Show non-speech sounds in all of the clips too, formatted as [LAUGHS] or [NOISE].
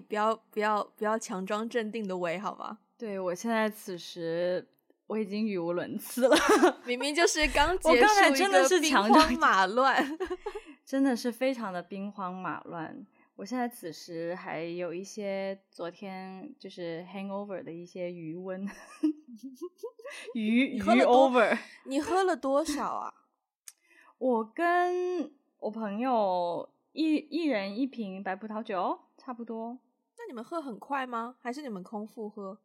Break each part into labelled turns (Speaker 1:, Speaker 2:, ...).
Speaker 1: 不要不要不要强装镇定的围好吗？
Speaker 2: 对，我现在此时我已经语无伦次了，[LAUGHS]
Speaker 1: 明明就是刚结束，
Speaker 2: 我刚才真的是
Speaker 1: 兵荒马乱，
Speaker 2: 真的是非常的兵荒马乱。我现在此时还有一些昨天就是 hangover 的一些余温，余余 over。
Speaker 1: 你喝了多少啊？[LAUGHS]
Speaker 2: 我跟我朋友一一人一瓶白葡萄酒，差不多。
Speaker 1: 那你们喝很快吗？还是你们空腹喝？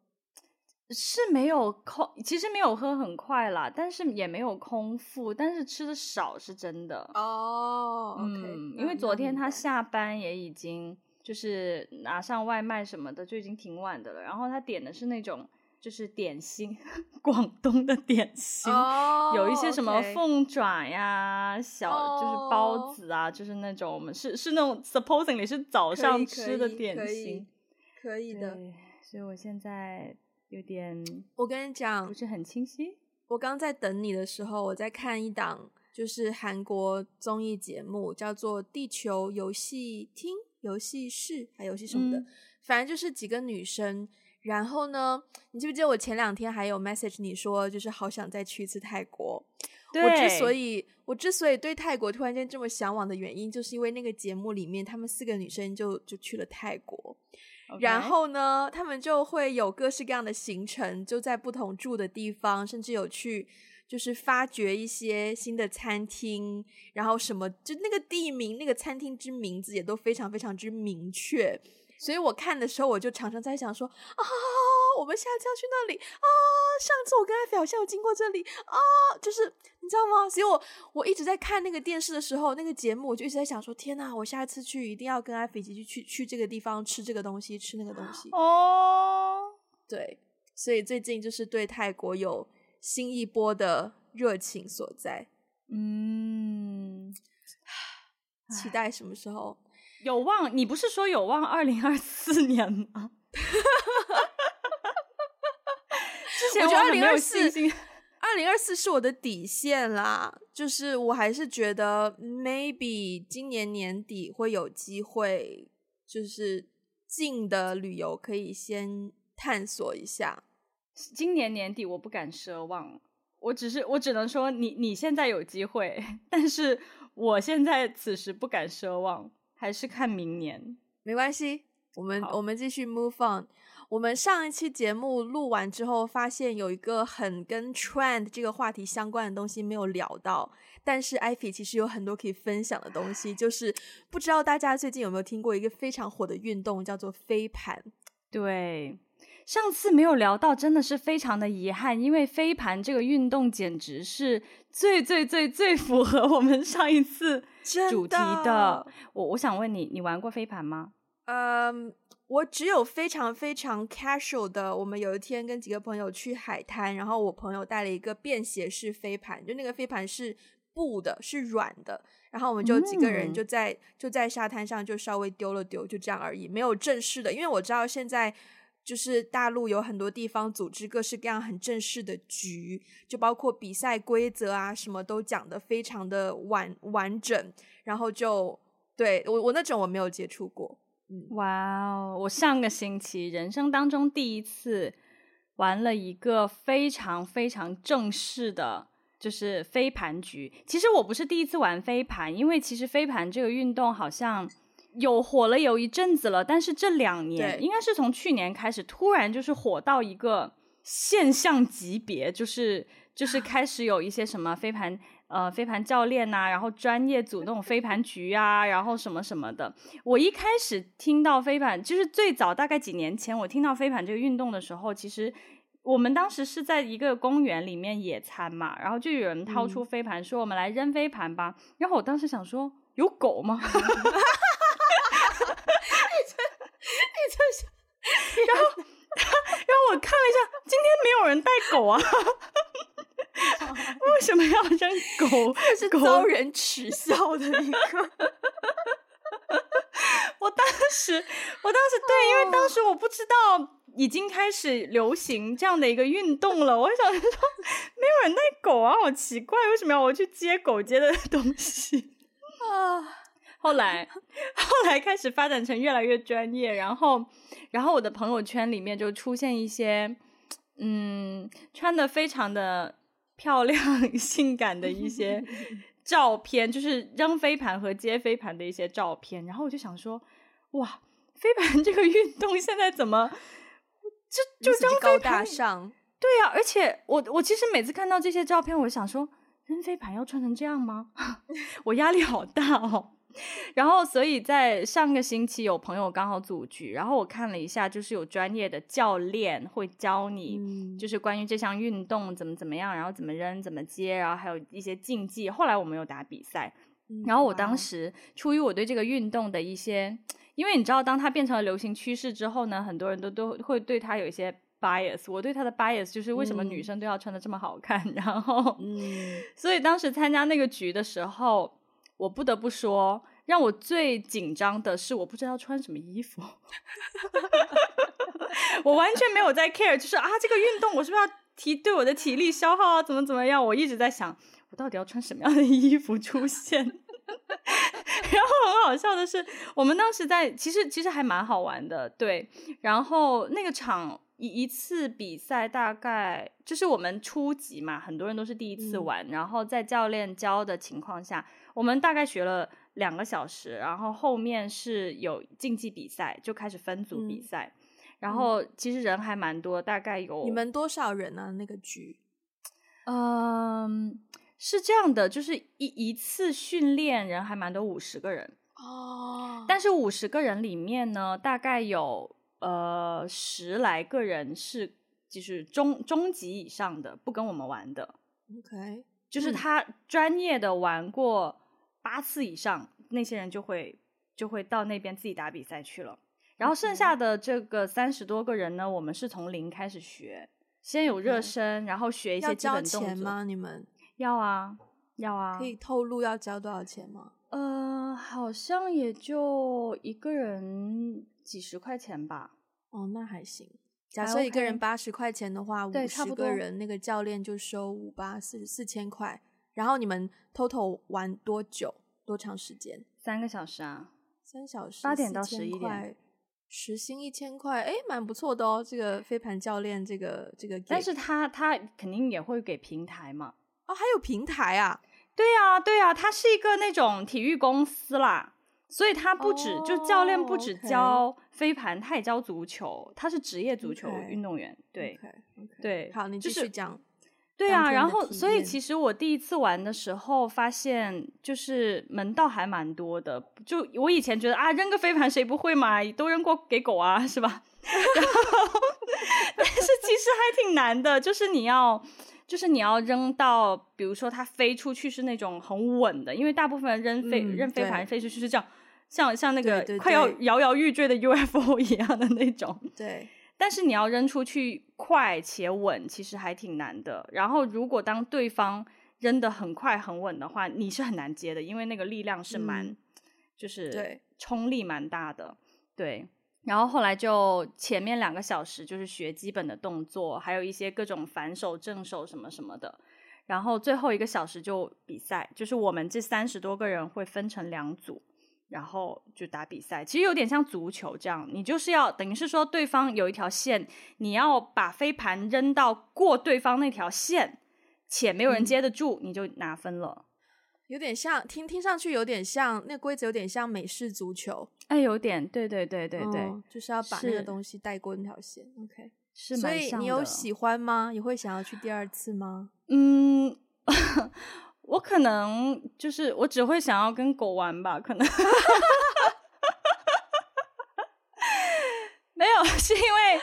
Speaker 2: 是没有空，其实没有喝很快啦，但是也没有空腹，但是吃的少是真的。
Speaker 1: 哦、oh,
Speaker 2: 嗯，因为昨天他下班也已经就是拿上外卖什么的就已经挺晚的了，然后他点的是那种。就是点心，广东的点心，oh, 有一些什么凤爪呀.小就是包子啊，oh. 就是那种我们是是那种 supposing 你是早上吃的点心，
Speaker 1: 可以，的。
Speaker 2: 所以我现在有点，
Speaker 1: 我跟你讲，
Speaker 2: 不是很清晰。
Speaker 1: 我刚在等你的时候，我在看一档就是韩国综艺节目，叫做《地球游戏厅》、游戏室还游戏什么的，嗯，反正就是几个女生。然后呢，你记不记得我前两天还有 message 你说，就是好想再去一次泰国。对。我之所以我之所以对泰国突然间这么向往的原因，就是因为那个节目里面，她们四个女生就就去了泰国。然后呢，她们就会有各式各样的行程，就在不同住的地方，甚至有去就是发掘一些新的餐厅，然后什么就那个地名、那个餐厅之名字也都非常非常之明确。所以我看的时候，我就常常在想说啊，我们下次要去那里啊！上次我跟艾菲好像有经过这里啊，就是你知道吗？所以我我一直在看那个电视的时候，那个节目，我就一直在想说，天哪！我下一次去一定要跟艾菲一起去去去这个地方吃这个东西，吃那个东西哦。对，所以最近就是对泰国有新一波的热情所在。嗯，期待什么时候？
Speaker 2: 有望，你不是说有望二零二四年吗？[LAUGHS] 之前我觉得二零二四，
Speaker 1: 二零二四是我的底线啦。就是我还是觉得，maybe 今年年底会有机会，就是近的旅游可以先探索一下。
Speaker 2: 今年年底我不敢奢望，我只是我只能说你，你你现在有机会，[LAUGHS] 但是我现在此时不敢奢望。还是看明年，
Speaker 1: 没关系。我们我们继续 move on。我们上一期节目录完之后，发现有一个很跟 trend 这个话题相关的东西没有聊到，但是艾菲其实有很多可以分享的东西。就是不知道大家最近有没有听过一个非常火的运动，叫做飞盘。
Speaker 2: 对。上次没有聊到，真的是非常的遗憾，因为飞盘这个运动简直是最最最最符合我们上一次主题的。的我我想问你，你玩过飞盘吗？
Speaker 1: 嗯，我只有非常非常 casual 的。我们有一天跟几个朋友去海滩，然后我朋友带了一个便携式飞盘，就那个飞盘是布的，是软的，然后我们就几个人就在、嗯、就在沙滩上就稍微丢了丢，就这样而已，没有正式的。因为我知道现在。就是大陆有很多地方组织各式各样很正式的局，就包括比赛规则啊，什么都讲得非常的完完整。然后就对我我那种我没有接触过。
Speaker 2: 哇哦！我上个星期人生当中第一次玩了一个非常非常正式的，就是飞盘局。其实我不是第一次玩飞盘，因为其实飞盘这个运动好像。有火了有一阵子了，但是这两年应该是从去年开始，突然就是火到一个现象级别，就是就是开始有一些什么飞盘呃飞盘教练呐、啊，然后专业组那种飞盘局啊，然后什么什么的。我一开始听到飞盘，就是最早大概几年前我听到飞盘这个运动的时候，其实我们当时是在一个公园里面野餐嘛，然后就有人掏出飞盘说我们来扔飞盘吧，嗯、然后我当时想说有狗吗？[LAUGHS] 然后，然后我看了一下，今天没有人带狗啊，[LAUGHS] 为什么要扔狗？
Speaker 1: 这是遭人取笑的一个。[LAUGHS]
Speaker 2: 我当时，我当时对，因为当时我不知道已经开始流行这样的一个运动了。我想说，没有人带狗啊，好奇怪，为什么要我去接狗接的东西 [LAUGHS] 啊？后来后来开始发展成越来越专业，然后然后我的朋友圈里面就出现一些嗯穿的非常的漂亮、[LAUGHS] 性感的一些 [LAUGHS] 照片，就是扔飞盘和接飞盘的一些照片，然后我就想说，哇，飞盘这个运动现在怎么就就扔飞盘
Speaker 1: 上？
Speaker 2: 对呀、啊，而且我我其实每次看到这些照片，我想说。扔飞盘要穿成这样吗？[LAUGHS] 我压力好大哦。然后，所以在上个星期有朋友刚好组局，然后我看了一下，就是有专业的教练会教你，就是关于这项运动怎么怎么样，然后怎么扔、怎么接，然后还有一些竞技。后来我们有打比赛，然后我当时出于我对这个运动的一些，因为你知道，当它变成了流行趋势之后呢，很多人都都会对它有一些。bias，我对他的 bias 就是为什么女生都要穿的这么好看，嗯、然后，嗯，所以当时参加那个局的时候，我不得不说，让我最紧张的是我不知道穿什么衣服，[LAUGHS] 我完全没有在 care，就是啊，这个运动我是不是要提对我的体力消耗啊，怎么怎么样？我一直在想，我到底要穿什么样的衣服出现？[LAUGHS] 然后很好笑的是，我们当时在，其实其实还蛮好玩的，对，然后那个场。一一次比赛大概就是我们初级嘛，很多人都是第一次玩，嗯、然后在教练教的情况下，我们大概学了两个小时，然后后面是有竞技比赛，就开始分组比赛，嗯、然后其实人还蛮多，大概有。
Speaker 1: 你们多少人呢、啊？那个局？
Speaker 2: 嗯，是这样的，就是一一次训练人还蛮多，五十个人哦，但是五十个人里面呢，大概有。呃，十来个人是就是中中级以上的，不跟我们玩的。
Speaker 1: OK，
Speaker 2: 就是他专业的玩过八次以上，嗯、那些人就会就会到那边自己打比赛去了。然后剩下的这个三十多个人呢，我们是从零开始学，先有热身，然后学一些基本动作。
Speaker 1: 吗？你们
Speaker 2: 要啊，要啊。
Speaker 1: 可以透露要交多少钱吗？
Speaker 2: 呃，好像也就一个人。几十块钱吧，
Speaker 1: 哦，那还行。假设一个人八十块钱的话，五十个人，那个教练就收五八四四千块。然后你们 total 玩多久？多长时间？
Speaker 2: 三个小时啊，
Speaker 1: 三小时，
Speaker 2: 八点到十一点，
Speaker 1: 时薪一千块，哎，蛮不错的哦。这个飞盘教练，这个这个，
Speaker 2: 但是他他肯定也会给平台嘛。
Speaker 1: 哦，还有平台啊？
Speaker 2: 对啊，对啊，他是一个那种体育公司啦。所以他不止，oh, 就教练不止教飞盘他也教足球，他是职业足球运动员。Okay. 对
Speaker 1: ，okay. Okay.
Speaker 2: 对，
Speaker 1: 好，你继续讲。
Speaker 2: 对啊，然后所以其实我第一次玩的时候，发现就是门道还蛮多的。就我以前觉得啊，扔个飞盘谁不会嘛，都扔过给狗啊，是吧？[LAUGHS] 然后，[LAUGHS] 但是其实还挺难的，就是你要。就是你要扔到，比如说它飞出去是那种很稳的，因为大部分人扔飞、嗯、扔飞盘飞出去是这样，像像那个快要摇摇欲坠的 UFO 一样的那种。
Speaker 1: 对，
Speaker 2: 但是你要扔出去快且稳，其实还挺难的。然后如果当对方扔的很快很稳的话，你是很难接的，因为那个力量是蛮，嗯、就是对冲力蛮大的，对。然后后来就前面两个小时就是学基本的动作，还有一些各种反手、正手什么什么的。然后最后一个小时就比赛，就是我们这三十多个人会分成两组，然后就打比赛。其实有点像足球这样，你就是要等于是说对方有一条线，你要把飞盘扔到过对方那条线，且没有人接得住，嗯、你就拿分了。
Speaker 1: 有点像，听听上去有点像，那规则有点像美式足球。
Speaker 2: 哎，有点，对对对对对，
Speaker 1: 哦、就是要把那个东西带过那条线。OK，
Speaker 2: 是蛮像的。
Speaker 1: 所以你有喜欢吗？你会想要去第二次吗？
Speaker 2: 嗯，[LAUGHS] 我可能就是我只会想要跟狗玩吧，可能。[LAUGHS] 没有，[LAUGHS] 是因为。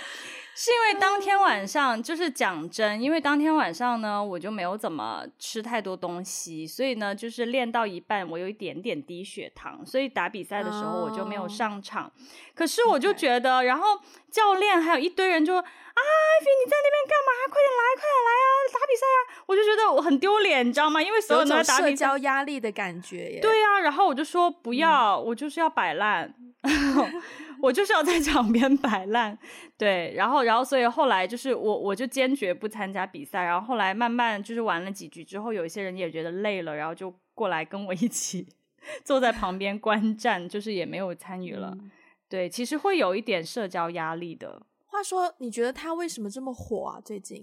Speaker 2: 是因为当天晚上就是讲真，因为当天晚上呢，我就没有怎么吃太多东西，所以呢，就是练到一半，我有一点点低血糖，所以打比赛的时候我就没有上场。Oh. 可是我就觉得.然后教练还有一堆人就啊，艾菲你在那边干嘛？快点来，快点来啊，打比赛啊！我就觉得我很丢脸，你知道吗？因为所有人都在打比赛，
Speaker 1: 社交压力的感觉耶。
Speaker 2: 对呀、啊，然后我就说不要，嗯、我就是要摆烂。[LAUGHS] 我就是要在场边摆烂，对，然后，然后，所以后来就是我，我就坚决不参加比赛。然后后来慢慢就是玩了几局之后，有一些人也觉得累了，然后就过来跟我一起 [LAUGHS] 坐在旁边观战，就是也没有参与了。嗯、对，其实会有一点社交压力的。
Speaker 1: 话说，你觉得他为什么这么火啊？最近？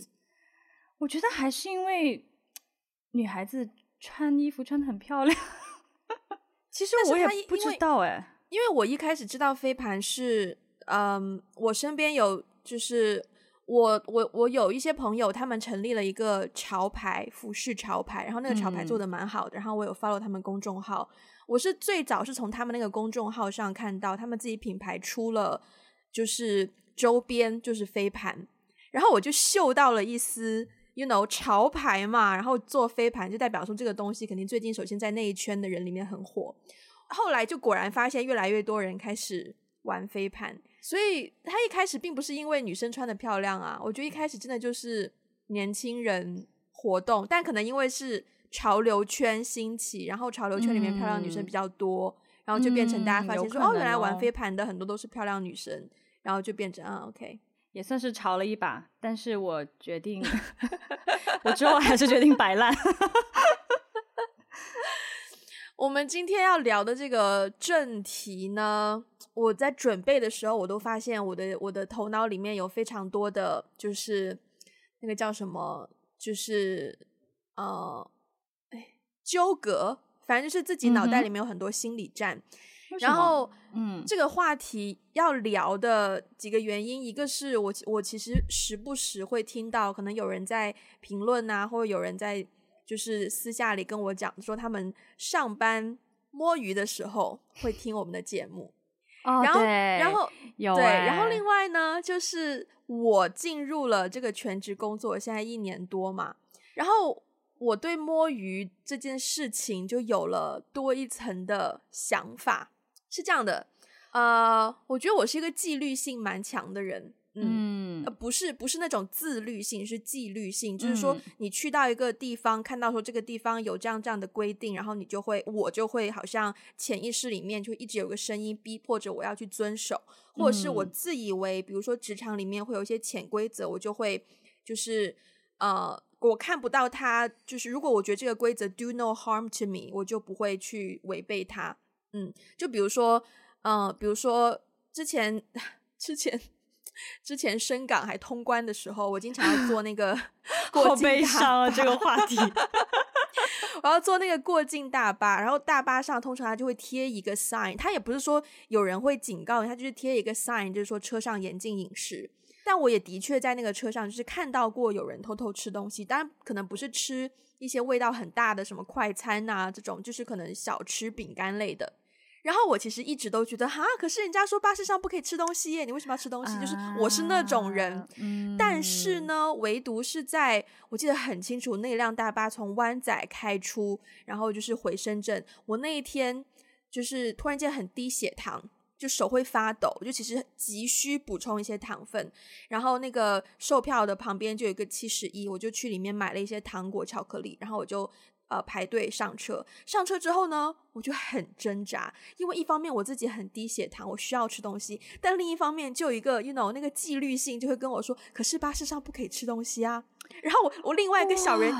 Speaker 2: 我觉得还是因为女孩子穿衣服穿得很漂亮。[LAUGHS] 其实我也不知道哎，
Speaker 1: 因为我一开始知道飞盘是，嗯，我身边有就是。我我我有一些朋友，他们成立了一个潮牌服饰潮牌，然后那个潮牌做的蛮好的，嗯、然后我有 follow 他们公众号。我是最早是从他们那个公众号上看到他们自己品牌出了就是周边，就是飞盘，然后我就嗅到了一丝，you know 潮牌嘛，然后做飞盘就代表说这个东西肯定最近首先在那一圈的人里面很火，后来就果然发现越来越多人开始玩飞盘。所以他一开始并不是因为女生穿的漂亮啊，我觉得一开始真的就是年轻人活动，但可能因为是潮流圈兴起，然后潮流圈里面漂亮女生比较多，嗯、然后就变成大家发现说、嗯、哦，原来玩飞盘的很多都是漂亮女生，然后就变成啊，OK，
Speaker 2: 也算是潮了一把，但是我决定，[LAUGHS] 我之后还是决定摆烂。[LAUGHS]
Speaker 1: 我们今天要聊的这个正题呢，我在准备的时候，我都发现我的我的头脑里面有非常多的，就是那个叫什么，就是呃，哎，纠葛，反正就是自己脑袋里面有很多心理战。嗯、然后，嗯，这个话题要聊的几个原因，一个是我我其实时不时会听到，可能有人在评论啊，或者有人在。就是私下里跟我讲说，他们上班摸鱼的时候会听我们的节目，
Speaker 2: 哦，
Speaker 1: 然
Speaker 2: 后，
Speaker 1: 然后
Speaker 2: 有
Speaker 1: 对，然后另外呢，就是我进入了这个全职工作，现在一年多嘛，然后我对摸鱼这件事情就有了多一层的想法，是这样的，呃，我觉得我是一个纪律性蛮强的人。嗯，呃，不是，不是那种自律性，是纪律性。就是说，你去到一个地方，嗯、看到说这个地方有这样这样的规定，然后你就会，我就会好像潜意识里面就一直有个声音逼迫着我要去遵守，或者是我自以为，比如说职场里面会有一些潜规则，我就会就是呃，我看不到它，就是如果我觉得这个规则 do no harm to me，我就不会去违背它。嗯，就比如说，嗯、呃，比如说之前 [LAUGHS] 之前。之前深港还通关的时候，我经常要坐那个 [LAUGHS] 过境大巴。好悲伤啊，这个话题。我要坐那个过境大巴，然后大巴上通常它就会贴一个 sign，它也不是说有人会警告你，它就是贴一个 sign，就是说车上严禁饮食。但我也的确在那个车上就是看到过有人偷偷吃东西，当然可能不是吃一些味道很大的什么快餐啊这种，就是可能小吃饼干类的。然后我其实一直都觉得哈，可是人家说巴士上不可以吃东西耶，你为什么要吃东西？就是我是那种人，但是呢，唯独是在我记得很清楚，那辆大巴从湾仔开出，然后就是回深圳，我那一天就是突然间很低血糖，就手会发抖，就其实急需补充一些糖分，然后那个售票的旁边就有一个七十一，我就去里面买了一些糖果、巧克力，然后我就。呃，排队上车，上车之后呢，我就很挣扎，因为一方面我自己很低血糖，我需要吃东西，但另一方面就有一个，you know，那个纪律性就会跟我说，可是巴士上不可以吃东西啊。然后我我另外一个小人。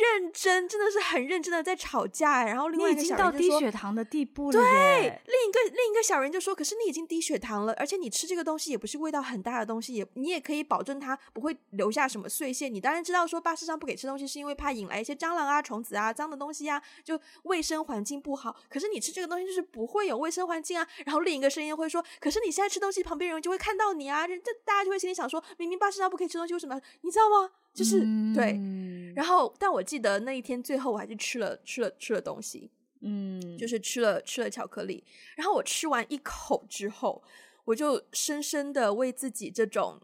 Speaker 1: 认真，真的是很认真的在吵架，然后另外一个小人就说，
Speaker 2: 你已经到低血糖的地步了。
Speaker 1: 对，另一个另一个小人就说，可是你已经低血糖了，而且你吃这个东西也不是味道很大的东西，也你也可以保证它不会留下什么碎屑。你当然知道说巴士上不给吃东西，是因为怕引来一些蟑螂啊、虫子啊、脏的东西啊，就卫生环境不好。可是你吃这个东西就是不会有卫生环境啊。然后另一个声音会说，可是你现在吃东西，旁边人就会看到你啊，这大家就会心里想说，明明巴士上不可以吃东西，为什么？你知道吗？就是、嗯、对，然后但我记得那一天最后我还是吃了吃了吃了东西，嗯，就是吃了吃了巧克力。然后我吃完一口之后，我就深深的为自己这种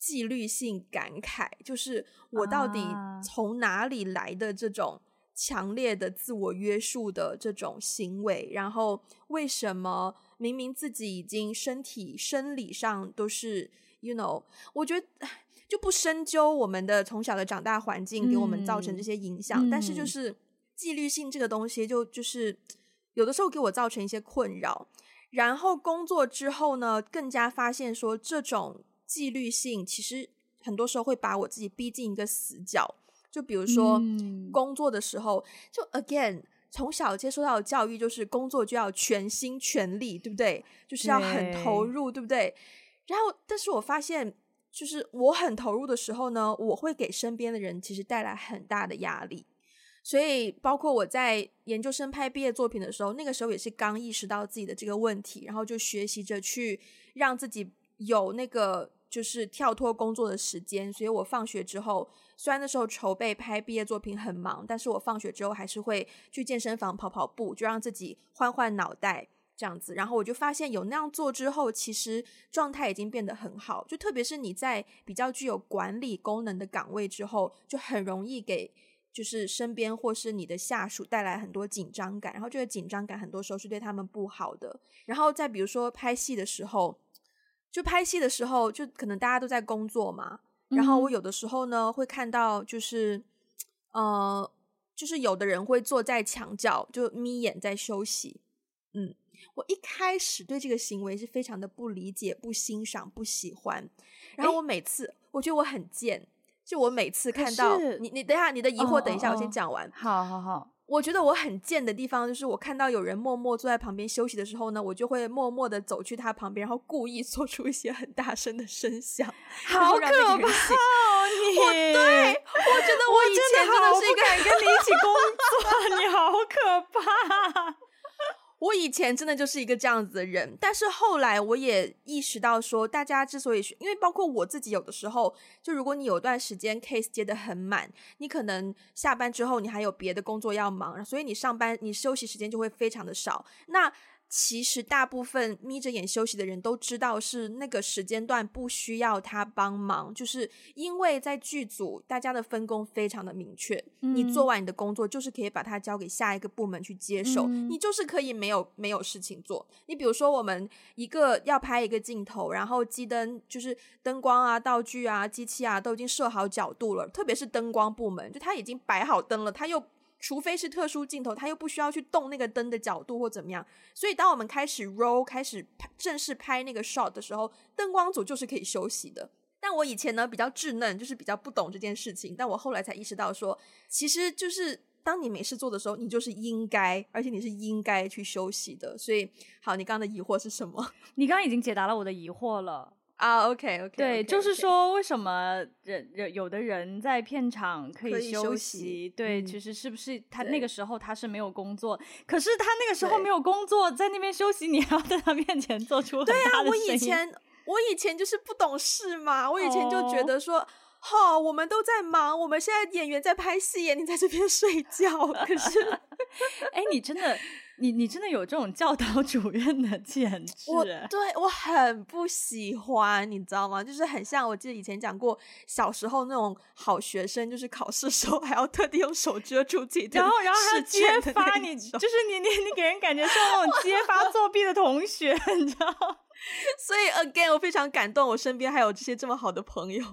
Speaker 1: 纪律性感慨，就是我到底从哪里来的这种强烈的自我约束的这种行为？然后为什么明明自己已经身体生理上都是，you know，我觉得。就不深究我们的从小的长大环境给我们造成这些影响，嗯、但是就是纪律性这个东西就，就就是有的时候给我造成一些困扰。然后工作之后呢，更加发现说这种纪律性其实很多时候会把我自己逼进一个死角。就比如说工作的时候，就 again。从小接受到的教育就是工作就要全心全力，对不对？就是要很投入，对，对不对？然后，但是我发现，就是我很投入的时候呢，我会给身边的人其实带来很大的压力。所以，包括我在研究生拍毕业作品的时候，那个时候也是刚意识到自己的这个问题，然后就学习着去让自己有那个就是跳脱工作的时间。所以我放学之后。虽然那时候筹备拍毕业作品很忙，但是我放学之后还是会去健身房跑跑步，就让自己换换脑袋这样子。然后我就发现有那样做之后，其实状态已经变得很好。就特别是你在比较具有管理功能的岗位之后，就很容易给就是身边或是你的下属带来很多紧张感。然后这个紧张感很多时候是对他们不好的。然后再比如说拍戏的时候，就拍戏的时候，就可能大家都在工作嘛。然后我有的时候呢，会看到就是，呃，就是有的人会坐在墙角就眯眼在休息。嗯，我一开始对这个行为是非常的不理解、不欣赏、不喜欢。然后我每次，我觉得我很贱，就我每次看到你，你等一下你的疑惑，等一下我先讲完。
Speaker 2: 好好好。
Speaker 1: 我觉得我很贱的地方，就是我看到有人默默坐在旁边休息的时候呢，我就会默默的走去他旁边，然后故意做出一些很大声的声响，
Speaker 2: 好可怕哦！你，
Speaker 1: 我对，我觉得 [LAUGHS] 我以前真的是一个
Speaker 2: 人跟你一起工作，[LAUGHS] 你好可怕。
Speaker 1: 我以前真的就是一个这样子的人，但是后来我也意识到说，大家之所以因为包括我自己，有的时候就如果你有段时间 case 接的很满，你可能下班之后你还有别的工作要忙，所以你上班你休息时间就会非常的少。那其实大部分眯着眼休息的人都知道是那个时间段不需要他帮忙，就是因为在剧组大家的分工非常的明确，嗯、你做完你的工作就是可以把它交给下一个部门去接手，嗯、你就是可以没有没有事情做。你比如说我们一个要拍一个镜头，然后机灯就是灯光啊、道具啊、机器啊都已经设好角度了，特别是灯光部门，就他已经摆好灯了，他又。除非是特殊镜头，他又不需要去动那个灯的角度或怎么样，所以当我们开始 roll 开始正式拍那个 shot 的时候，灯光组就是可以休息的。但我以前呢比较稚嫩，就是比较不懂这件事情，但我后来才意识到说，其实就是当你没事做的时候，你就是应该，而且你是应该去休息的。所以，好，你刚刚的疑惑是什么？[LAUGHS]
Speaker 2: 你刚刚已经解答了我的疑惑了。
Speaker 1: 啊、okay, okay,
Speaker 2: 对，okay, 就是说，为什么人人有的人在片场可以休息？
Speaker 1: 休息
Speaker 2: 对，
Speaker 1: 嗯、
Speaker 2: 其实是不是他那个时候他是没有工作，可是他那个时候没有工作，在那边休息，你还要在他面前做出。对啊，
Speaker 1: 我以前我以前就是不懂事嘛，我以前就觉得说，好、oh. 哦，我们都在忙，我们现在演员在拍戏耶，你在这边 [LAUGHS] 睡觉。可是，[LAUGHS]
Speaker 2: 哎，你真的。你你真的有这种教导 [LAUGHS] 主任的潜质？
Speaker 1: 我对我很不喜欢，你知道吗？就是很像我记得以前讲过，小时候那种好学生，就是考试时候还要特地用手遮住自己，
Speaker 2: 然后然后还要揭发你，就是你你你给人感觉像那种 [LAUGHS] 揭发作弊的同学，你知道？[LAUGHS]
Speaker 1: 所以 again，我非常感动，我身边还有这些这么好的朋友。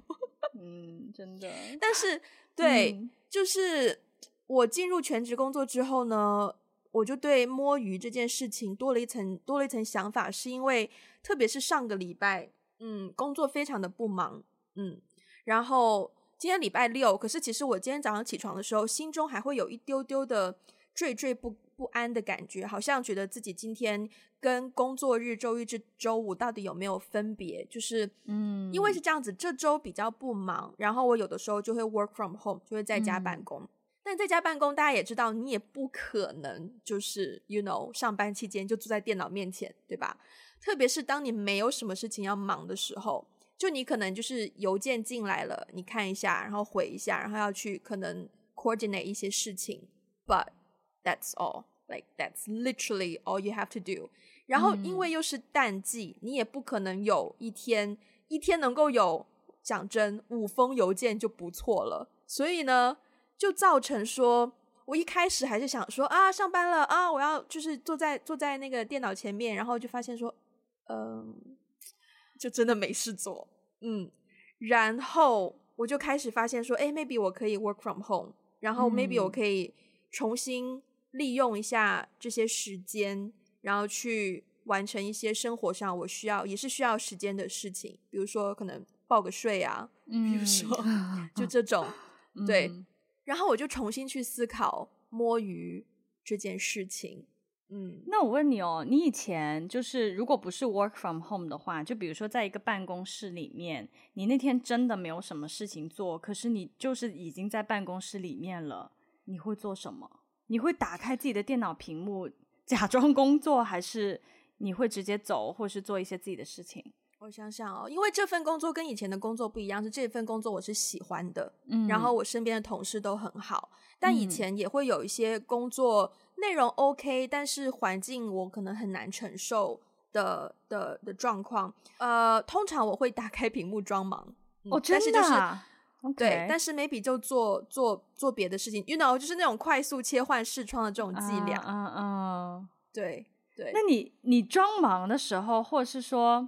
Speaker 2: 嗯，真的。
Speaker 1: 但是对，嗯、就是我进入全职工作之后呢。我就对摸鱼这件事情多了一层多了一层想法，是因为特别是上个礼拜，嗯，工作非常的不忙，嗯，然后今天礼拜六，可是其实我今天早上起床的时候，心中还会有一丢丢的惴惴不不安的感觉，好像觉得自己今天跟工作日周一至周五到底有没有分别？就是，嗯，因为是这样子，这周比较不忙，然后我有的时候就会 work from home，就会在家办公。嗯但在家办公，大家也知道，你也不可能就是 you know 上班期间就坐在电脑面前，对吧？特别是当你没有什么事情要忙的时候，就你可能就是邮件进来了，你看一下，然后回一下，然后要去可能 coordinate 一些事情。But that's all, like that's literally all you have to do。然后因为又是淡季，你也不可能有一天一天能够有讲真五封邮件就不错了。所以呢。就造成说，我一开始还是想说啊，上班了啊，我要就是坐在坐在那个电脑前面，然后就发现说，嗯，就真的没事做，嗯，然后我就开始发现说，哎，maybe 我可以 work from home，然后 maybe 我可以重新利用一下这些时间，然后去完成一些生活上我需要也是需要时间的事情，比如说可能报个税啊，比如说就这种，[LAUGHS] 对。然后我就重新去思考摸鱼这件事情。嗯，
Speaker 2: 那我问你哦，你以前就是如果不是 work from home 的话，就比如说在一个办公室里面，你那天真的没有什么事情做，可是你就是已经在办公室里面了，你会做什么？你会打开自己的电脑屏幕假装工作，还是你会直接走，或是做一些自己的事情？
Speaker 1: 我想想哦，因为这份工作跟以前的工作不一样，是这份工作我是喜欢的，嗯，然后我身边的同事都很好，但以前也会有一些工作。内容 OK，但是环境我可能很难承受的的的状况。呃，通常我会打开屏幕装忙。
Speaker 2: 哦、嗯，真的、啊
Speaker 1: 就是？对，但是 maybe 就做做做别的事情，you know，就是那种快速切换视窗的这种伎俩。
Speaker 2: 嗯嗯，
Speaker 1: 对对。
Speaker 2: 那你你装忙的时候，或是说？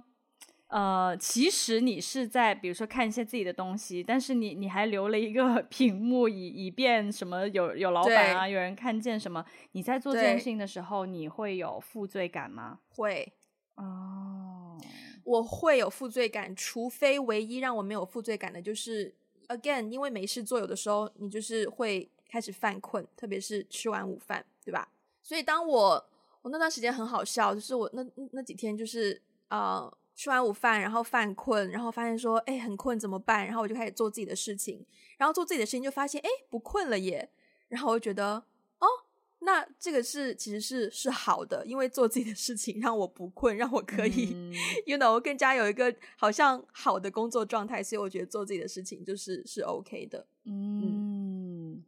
Speaker 2: 呃，其实你是在比如说看一些自己的东西，但是你你还留了一个 [LAUGHS] 屏幕以以便什么有有老板啊，有人看见什么？你在做这件事情的时候，你会有负罪感吗？
Speaker 1: 会
Speaker 2: 哦，
Speaker 1: 我会有负罪感，除非唯一让我没有负罪感的就是，again，因为没事做，有的时候你就是会开始犯困，特别是吃完午饭，对吧？所以当我我那段时间很好笑，就是我那那几天就是呃。吃完午饭，然后犯困，然后发现说，哎，很困怎么办？然后我就开始做自己的事情，然后做自己的事情就发现，哎，不困了耶。然后我就觉得，哦，那这个是其实是是好的，因为做自己的事情让我不困，让我可以、嗯、，[LAUGHS] you know，更加有一个好像好的工作状态。所以我觉得做自己的事情就是是 OK 的。
Speaker 2: 嗯，嗯，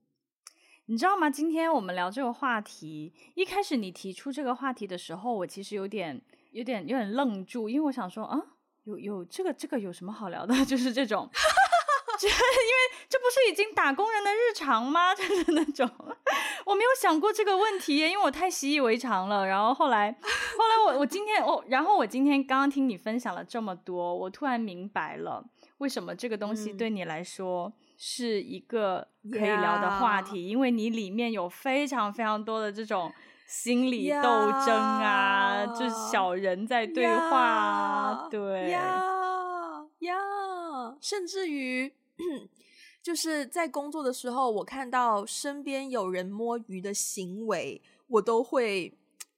Speaker 2: 你知道吗？今天我们聊这个话题，一开始你提出这个话题的时候，我其实有点。有点有点愣住，因为我想说啊，有有这个这个有什么好聊的？[LAUGHS] 就是这种，[LAUGHS] 就因为这不是已经打工人的日常吗？[LAUGHS] 就是那种，我没有想过这个问题，因为我太习以为常了。然后后来后来我我今天我然后我今天刚刚听你分享了这么多，我突然明白了为什么这个东西对你来说是一个可以聊的话题，嗯、因为你里面有非常非常多的这种。心理斗争啊就是小人在对话，yeah, 对
Speaker 1: 呀呀，甚至于就是在工作的时候，我看到身边有人摸鱼的行为，我都会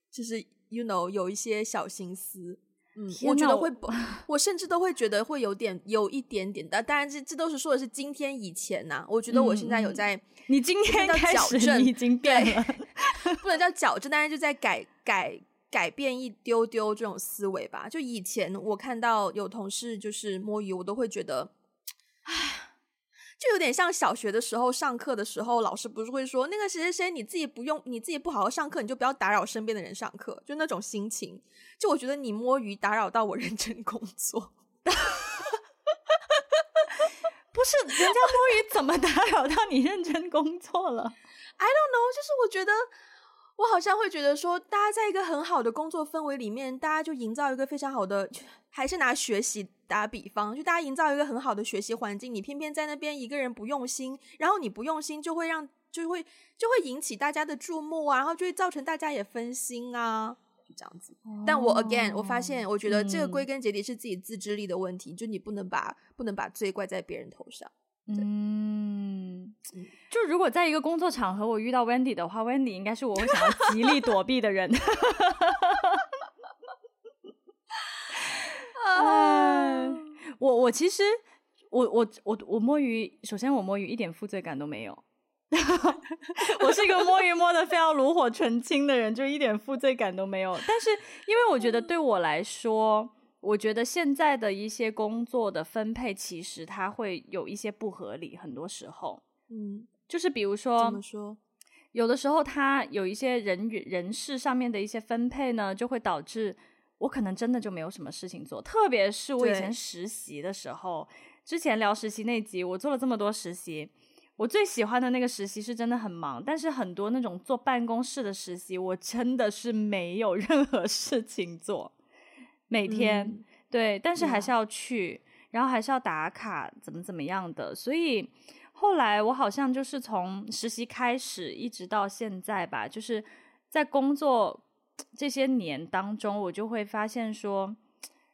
Speaker 1: 就是 you know 有一些小心思。嗯，我觉得会，[LAUGHS] 我甚至都会觉得会有点，有一点点的。当然，这这都是说的是今天以前呐、啊。我觉得我现在有在，嗯、
Speaker 2: 你今天开始已经变了，
Speaker 1: 不能叫矫正，但是就在改改改变一丢丢这种思维吧。就以前我看到有同事就是摸鱼，我都会觉得，唉。就有点像小学的时候上课的时候，老师不是会说那个谁谁谁，你自己不用，你自己不好好上课，你就不要打扰身边的人上课，就那种心情。就我觉得你摸鱼打扰到我认真工作，[LAUGHS] 不
Speaker 2: 是人家摸鱼怎么打扰到你认真工作了
Speaker 1: ？I don't know，就是我觉得。我好像会觉得说，大家在一个很好的工作氛围里面，大家就营造一个非常好的，还是拿学习打比方，就大家营造一个很好的学习环境，你偏偏在那边一个人不用心，然后你不用心就会让就会就会引起大家的注目啊，然后就会造成大家也分心啊，就这样子。哦、但我 again 我发现，我觉得这个归根结底是自己自制力的问题，嗯、就你不能把不能把罪怪在别人头上。
Speaker 2: 嗯，就如果在一个工作场合我遇到 Wendy 的话，Wendy 应该是我会想要极力躲避的人。[LAUGHS] 啊，[LAUGHS] 我我其实我我我我摸鱼，首先我摸鱼一点负罪感都没有。[LAUGHS] 我是一个摸鱼摸的非常炉火纯青的人，就一点负罪感都没有。但是因为我觉得对我来说。我觉得现在的一些工作的分配，其实它会有一些不合理，很多时候，
Speaker 1: 嗯，
Speaker 2: 就是比如说，
Speaker 1: 怎么说？
Speaker 2: 有的时候它有一些人员人事上面的一些分配呢，就会导致我可能真的就没有什么事情做。特别是我以前实习的时候，之前聊实习那集，我做了这么多实习，我最喜欢的那个实习是真的很忙，但是很多那种坐办公室的实习，我真的是没有任何事情做。每天、嗯、对，但是还是要去，嗯、然后还是要打卡，怎么怎么样的。所以后来我好像就是从实习开始，一直到现在吧，就是在工作这些年当中，我就会发现说，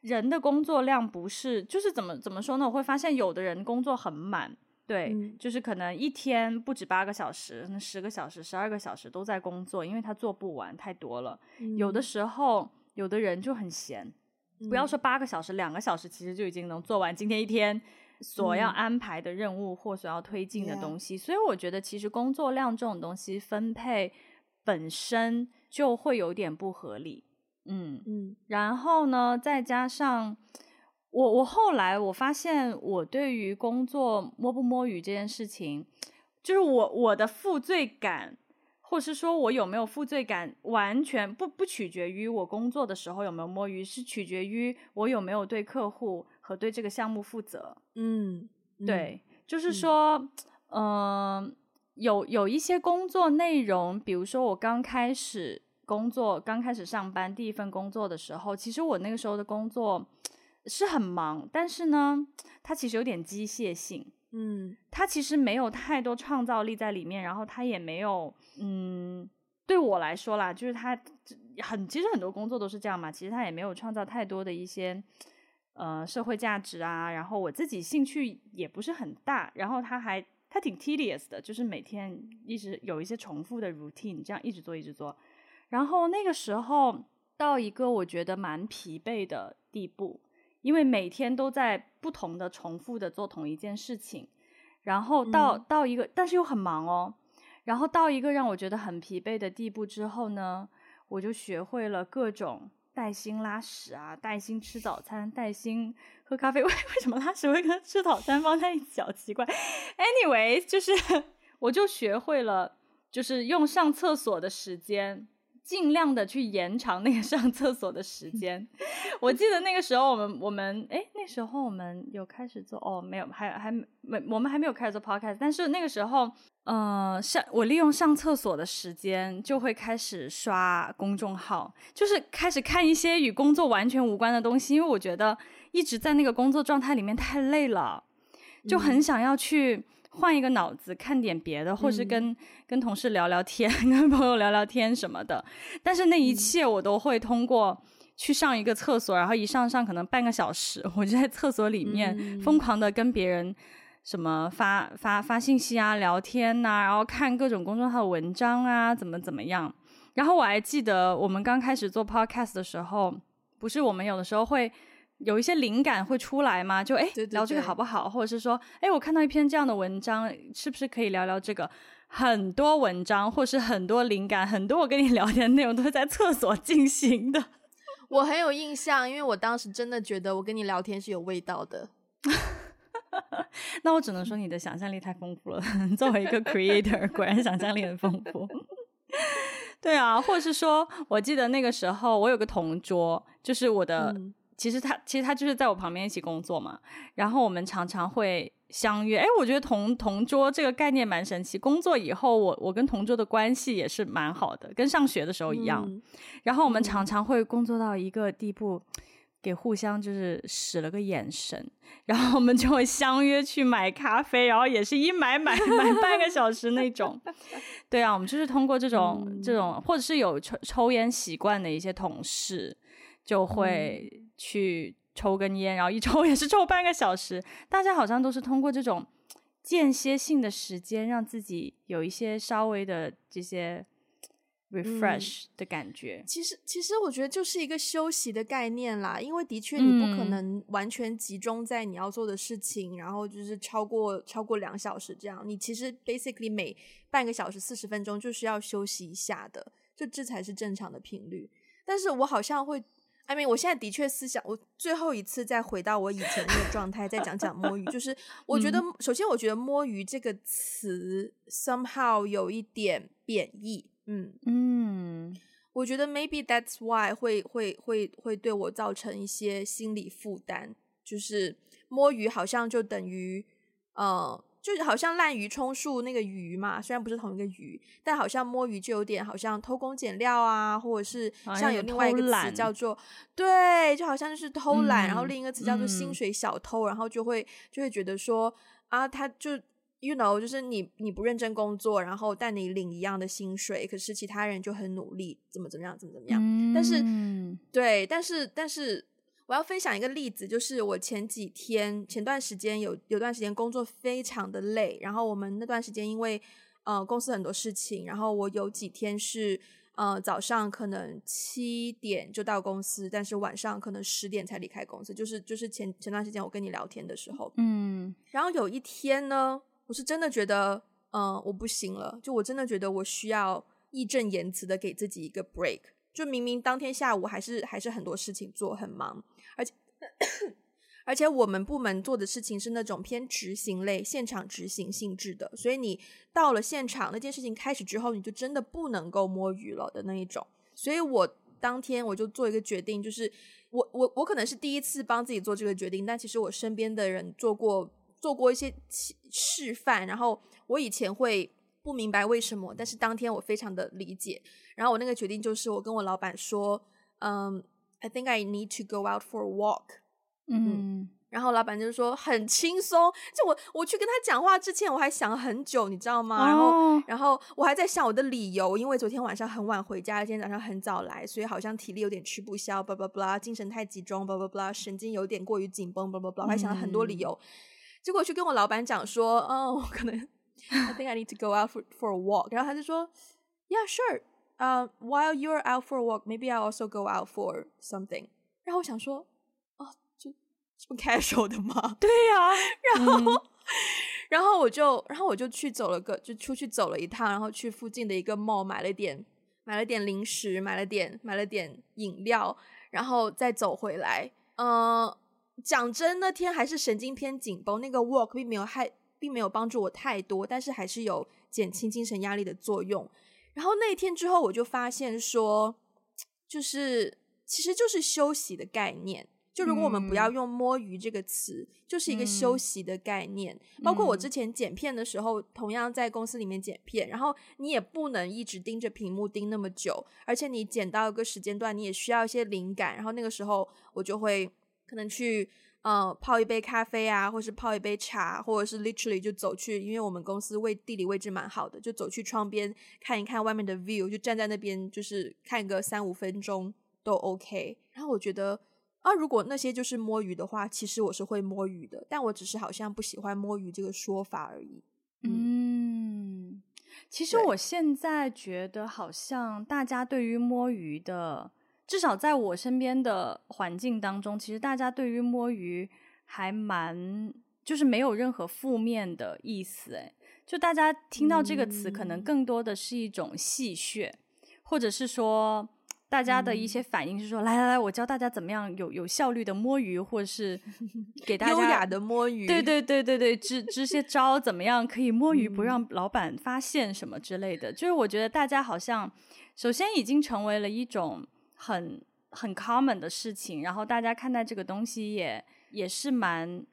Speaker 2: 人的工作量不是，就是怎么怎么说呢？我会发现有的人工作很满，对，
Speaker 1: 嗯
Speaker 2: 就是可能一天不止八个小时，那十个小时、十二个小时都在工作，因为他做不完，太多了。
Speaker 1: 嗯
Speaker 2: 有的时候，有的人就很闲，不要说八个小时，两个小时其实就已经能做完今天一天所要安排的任务或所要推进的东西。所以我觉得，其实工作量这种东西分配本身就会有点不合理。嗯
Speaker 1: 嗯，
Speaker 2: 然后呢，再加上。我我后来我发现，我对于工作摸不摸鱼这件事情，就是我我的负罪感，或是说我有没有负罪感，完全不不取决于我工作的时候有没有摸鱼，是取决于我有没有对客户和对这个项目负责。
Speaker 1: 嗯，
Speaker 2: 对，就是说，嗯、呃，有有一些工作内容，比如说我刚开始工作，刚开始上班第一份工作的时候，其实我那个时候的工作。是很忙，但是呢，它其实有点机械性，
Speaker 1: 嗯，
Speaker 2: 它其实没有太多创造力在里面，然后它也没有，嗯，对我来说啦，就是它很，其实很多工作都是这样嘛，其实它也没有创造太多的一些，呃，社会价值啊，然后我自己兴趣也不是很大，然后它还它挺 tedious 的，就是每天一直有一些重复的 routine，这样一直做一直做，然后那个时候到一个我觉得蛮疲惫的地步。因为每天都在不同的重复的做同一件事情，然后到、嗯、到一个，但是又很忙哦，然后到一个让我觉得很疲惫的地步之后呢，我就学会了各种带薪拉屎啊，带薪吃早餐，带薪喝咖啡。[LAUGHS] 为为什么拉屎会跟吃早餐放在一起？好奇怪。Anyway，就是 [LAUGHS] 我就学会了，就是用上厕所的时间。尽量的去延长那个上厕所的时间。我记得那个时候，我们我们哎，那时候我们有开始做哦，没有，还还没，我们还没有开始做 podcast。但是那个时候，呃，上我利用上厕所的时间，就会开始刷公众号，就是开始看一些与工作完全无关的东西，因为我觉得一直在那个工作状态里面太累了，就很想要去。换一个脑子，看点别的，或是跟、嗯、跟同事聊聊天，[LAUGHS] 跟朋友聊聊天什么的。但是那一切我都会通过去上一个厕所，然后一上上可能半个小时，[LAUGHS] 我就在厕所里面疯狂的跟别人什么发发发信息啊、聊天呐、啊，然后看各种公众号的文章啊，怎么怎么样。然后我还记得我们刚开始做 podcast 的时候，不是我们有的时候会。有一些灵感会出来吗？就哎，聊这个好不好？或者是说，哎，我看到一篇这样的文章，是不是可以聊聊这个？很多文章，或是很多灵感，很多我跟你聊天的内容都是在厕所进行的。[LAUGHS]
Speaker 1: 我很有印象，因为我当时真的觉得我跟你聊天是有味道的。[LAUGHS]
Speaker 2: 那我只能说你的想象力太丰富了。[LAUGHS] 作为一个 creator，果然想象力很丰富。对啊，或者是说，我记得那个时候我有个同桌，就是我的。嗯其实他其实他就是在我旁边一起工作嘛，然后我们常常会相约。哎，我觉得同同桌这个概念蛮神奇。工作以后我，我我跟同桌的关系也是蛮好的，跟上学的时候一样。嗯、然后我们常常会工作到一个地步，给互相就是使了个眼神，然后我们就会相约去买咖啡，然后也是一买买买半个小时那种。[LAUGHS] 对啊，我们就是通过这种、嗯、这种，或者是有抽抽烟习惯的一些同事。就会去抽根烟，然后一抽 [LAUGHS] 也是抽半个小时。大家好像都是通过这种间歇性的时间，让自己有一些稍微的这些 refresh 的感觉。
Speaker 1: 嗯，其实，其实我觉得就是一个休息的概念啦，因为的确你不可能完全集中在你要做的事情，嗯、然后就是超过超过两小时这样。你其实 basically 每半个小时四十分钟就是要休息一下的，就这才是正常的频率。但是我好像会。I mean，我现在的确思想，我最后一次再回到我以前那个状态，再讲讲摸鱼。就是 [LAUGHS] 我觉得，嗯、首先我觉得“摸鱼”这个词 somehow 有一点贬义。嗯嗯，我觉得 maybe that's why 会会会会对我造成一些心理负担。就是摸鱼好像就等于呃。就好像滥竽充数那个鱼嘛，虽然不是同一个鱼，但好像摸鱼就有点好像偷工减料啊，或者是像有另外一个词叫做对，就好像就是偷懒，嗯、然后另一个词叫做薪水小偷，嗯、然后就会就会觉得说啊，他就 you know，就是你你不认真工作，然后但你领一样的薪水，可是其他人就很努力，怎么怎么样，怎么怎么样，嗯、但是对，但是但是。我要分享一个例子，就是我前几天前段时间有有段时间工作非常的累，然后我们那段时间因为呃公司很多事情，然后我有几天是呃早上可能七点就到公司，但是晚上可能十点才离开公司，就是就是前前段时间我跟你聊天的时候，
Speaker 2: 嗯，
Speaker 1: 然后有一天呢，我是真的觉得嗯、呃、我不行了，就我真的觉得我需要义正言辞的给自己一个 break。就明明当天下午还是还是很多事情做，很忙，而且我们部门做的事情是那种偏执行类、现场执行性质的，所以你到了现场那件事情开始之后，你就真的不能够摸鱼了的那一种。所以我当天我就做一个决定，就是我我我可能是第一次帮自己做这个决定，但其实我身边的人做过做过一些示范，然后我以前会。不明白为什么，但是当天我非常的理解。然后我那个决定就是，我跟我老板说，嗯、um,，I think I need to go out for a walk。
Speaker 2: 嗯，
Speaker 1: 然后老板就说很轻松。就我我去跟他讲话之前，我还想了很久，你知道吗？然后、哦、然后我还在想我的理由，因为昨天晚上很晚回家，今天早上很早来，所以好像体力有点吃不消，巴拉巴拉，精神太集中，巴拉巴拉，神经有点过于紧绷，巴拉巴拉，我还想了很多理由。嗯、结果去跟我老板讲说，哦，我可能。[LAUGHS] I think I need to go out for for a walk。然后他就说，Yeah, sure. Uh, while you're out for a walk, maybe I also go out for something. 然后我想说，哦，这这么 casual 的吗？[LAUGHS]
Speaker 2: 对呀、啊。
Speaker 1: 然后，嗯、然后我就，然后我就去走了个，就出去走了一趟，然后去附近的一个 mall 买了点，买了点零食，买了点，买了点饮料，然后再走回来。嗯、呃，讲真，那天还是神经偏紧绷，那个 walk 并没有害。并没有帮助我太多，但是还是有减轻精神压力的作用。然后那一天之后，我就发现说，就是其实就是休息的概念。就如果我们不要用“摸鱼”这个词，嗯、就是一个休息的概念。嗯、包括我之前剪片的时候，同样在公司里面剪片，然后你也不能一直盯着屏幕盯那么久，而且你剪到一个时间段，你也需要一些灵感。然后那个时候，我就会可能去。呃，泡一杯咖啡啊，或是泡一杯茶，或者是 literally 就走去，因为我们公司位地理位置蛮好的，就走去窗边看一看外面的 view，就站在那边就是看个三五分钟都 OK。然后我觉得啊，如果那些就是摸鱼的话，其实我是会摸鱼的，但我只是好像不喜欢摸鱼这个说法而已。
Speaker 2: 嗯，嗯，其实我现在觉得好像大家对于摸鱼的。至少在我身边的环境当中，其实大家对于摸鱼还蛮，就是没有任何负面的意思。哎，就大家听到这个词，可能更多的是一种戏谑，嗯、或者是说大家的一些反应是说，嗯、来来来，我教大家怎么样有有效率的摸鱼，或者是 [LAUGHS] 给大家优
Speaker 1: 雅的摸鱼。
Speaker 2: 对对对对对，支支些招，怎么样可以摸鱼不让老板发现什么之类的。嗯、就是我觉得大家好像首先已经成为了一种。很很 common 的事情，然后大家看待这个东西也也是蛮，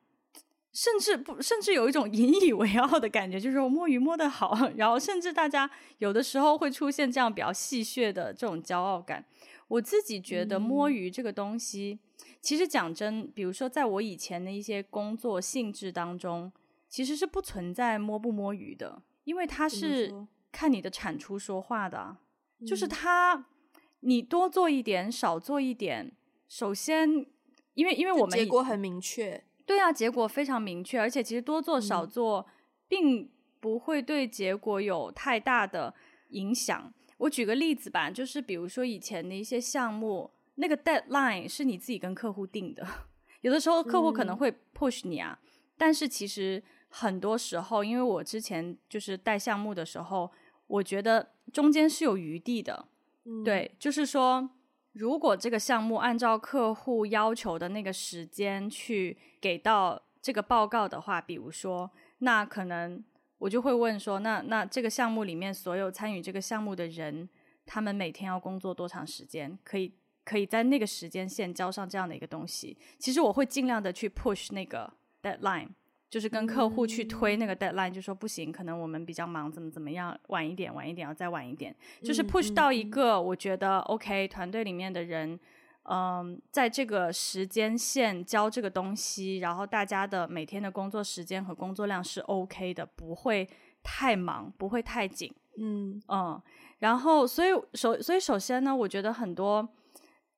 Speaker 2: 甚至不甚至有一种引以为傲的感觉，就是我摸鱼摸得好，[LAUGHS] 然后甚至大家有的时候会出现这样比较戏谑的这种骄傲感。我自己觉得摸鱼这个东西，嗯、其实讲真，比如说在我以前的一些工作性质当中，其实是不存在摸不摸鱼的，因为它是看你的产出说话的，就是它。你多做一点，少做一点。首先，因为因为我们
Speaker 1: 结果很明确，
Speaker 2: 对啊，结果非常明确，而且其实多做少做，嗯、并不会对结果有太大的影响。我举个例子吧，就是比如说以前的一些项目，那个 deadline 是你自己跟客户定的，[LAUGHS] 有的时候客户可能会 push 你啊，嗯、但是其实很多时候，因为我之前就是带项目的时候，我觉得中间是有余地的。对，就是说，如果这个项目按照客户要求的那个时间去给到这个报告的话，比如说，那可能我就会问说，那那这个项目里面所有参与这个项目的人，他们每天要工作多长时间，可以可以在那个时间线交上这样的一个东西？其实我会尽量的去 push 那个 deadline。就是跟客户去推那个 deadline，就说不行，可能我们比较忙，怎么怎么样，晚一点，晚一点，要再晚一点，就是 push 到一个我觉得 OK，团队里面的人，嗯，在这个时间线交这个东西，然后大家的每天的工作时间和工作量是 OK 的，不会太忙，不会太紧，
Speaker 1: 嗯。
Speaker 2: 嗯，然后所以首所以首先呢，我觉得很多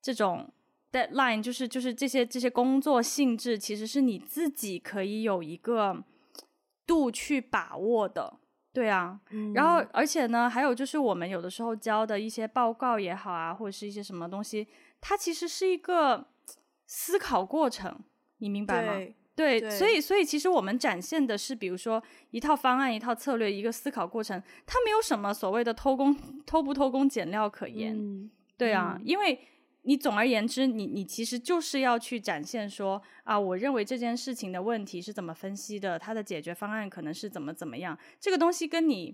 Speaker 2: 这种。deadline，就是就是这些这些工作性质，其实是你自己可以有一个度去把握的。对啊，
Speaker 1: 嗯、
Speaker 2: 然后而且呢，还有就是我们有的时候交的一些报告也好啊，或者是一些什么东西，它其实是一个思考过程，你明白吗？
Speaker 1: 对，
Speaker 2: 对，
Speaker 1: 对
Speaker 2: 所以所以其实我们展现的是，比如说一套方案、一套策略、一个思考过程，它没有什么所谓的偷工偷不偷工减料可言。
Speaker 1: 嗯、
Speaker 2: 对啊，
Speaker 1: 嗯、
Speaker 2: 因为。你总而言之，你你其实就是要去展现说啊，我认为这件事情的问题是怎么分析的，它的解决方案可能是怎么怎么样。这个东西跟你，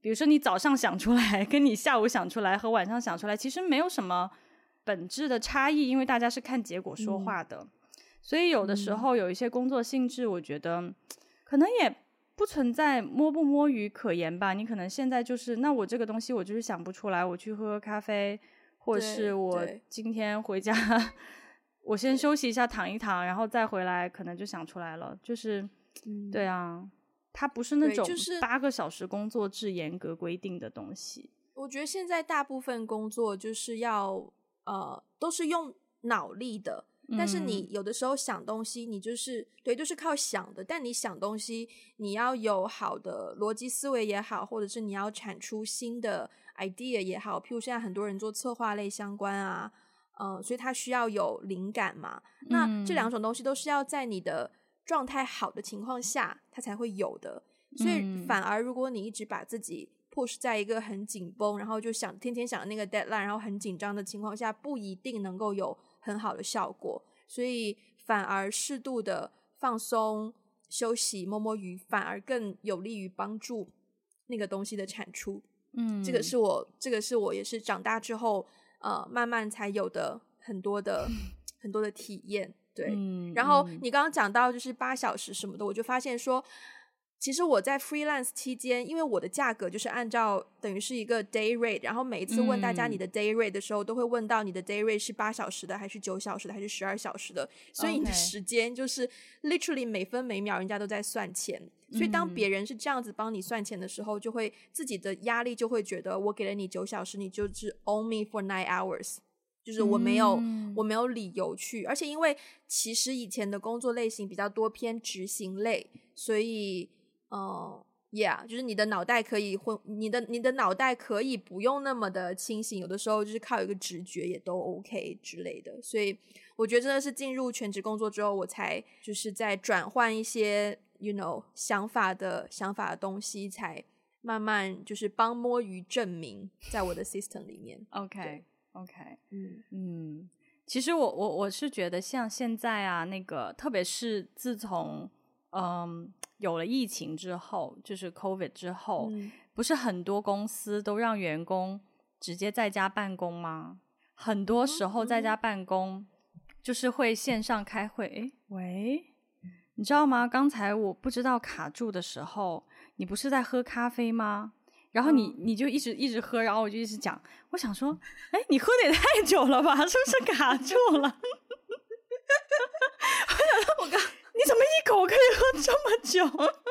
Speaker 2: 比如说你早上想出来，跟你下午想出来和晚上想出来，其实没有什么本质的差异，因为大家是看结果说话的。嗯、所以有的时候有一些工作性质，我觉得可能也不存在摸不摸鱼可言吧。你可能现在就是，那我这个东西我就是想不出来，我去喝喝咖啡。或是我今天回家，[LAUGHS] 我先休息一下，躺一躺，然后再回来，可能就想出来了。就是，
Speaker 1: 嗯、
Speaker 2: 对啊，它不是那种
Speaker 1: 就是
Speaker 2: 八个小时工作制严格规定的东西。
Speaker 1: 我觉得现在大部分工作就是要呃，都是用脑力的，但是你有的时候想东西，你就是对，就是靠想的。但你想东西，你要有好的逻辑思维也好，或者是你要产出新的。Idea 也好，譬如现在很多人做策划类相关啊，嗯、呃，所以他需要有灵感嘛。嗯、那这两种东西都是要在你的状态好的情况下，它才会有的。所以反而如果你一直把自己 push 在一个很紧绷，然后就想天天想那个 deadline，然后很紧张的情况下，不一定能够有很好的效果。所以反而适度的放松、休息、摸摸鱼，反而更有利于帮助那个东西的产出。
Speaker 2: 嗯，
Speaker 1: 这个是我，这个是我也是长大之后，呃，慢慢才有的很多的 [LAUGHS] 很多的体验，对。
Speaker 2: 嗯，
Speaker 1: 然后你刚刚讲到就是八小时什么的，我就发现说。其实我在 freelance 期间，因为我的价格就是按照等于是一个 day rate，然后每一次问大家你的 day rate 的时候，嗯、都会问到你的 day rate 是八小时的，还是九小时的，还是十二小时的，所以你的时间就是 literally 每分每秒人家都在算钱。所以当别人是这样子帮你算钱的时候，就会自己的压力就会觉得我给了你九小时，你就是 owe me for nine hours，就是我没有、嗯、我没有理由去，而且因为其实以前的工作类型比较多偏执行类，所以。哦、uh，Yeah，就是你的脑袋可以混，你的你的脑袋可以不用那么的清醒，有的时候就是靠一个直觉也都 OK 之类的。所以我觉得真的是进入全职工作之后，我才就是在转换一些 you know 想法的想法的东西，才慢慢就是帮摸鱼证明在我的 system 里面。
Speaker 2: OK OK，
Speaker 1: 嗯
Speaker 2: 嗯，其实我我我是觉得像现在啊，那个特别是自从嗯。有了疫情之后，就是 COVID 之后，嗯、不是很多公司都让员工直接在家办公吗？很多时候在家办公，嗯、就是会线上开会。诶，喂，你知道吗？刚才我不知道卡住的时候，你不是在喝咖啡吗？然后你、嗯、你就一直一直喝，然后我就一直讲。我想说，诶，你喝的也太久了吧？是不是卡住了？我想说，我刚。你怎么一口可以喝这么久？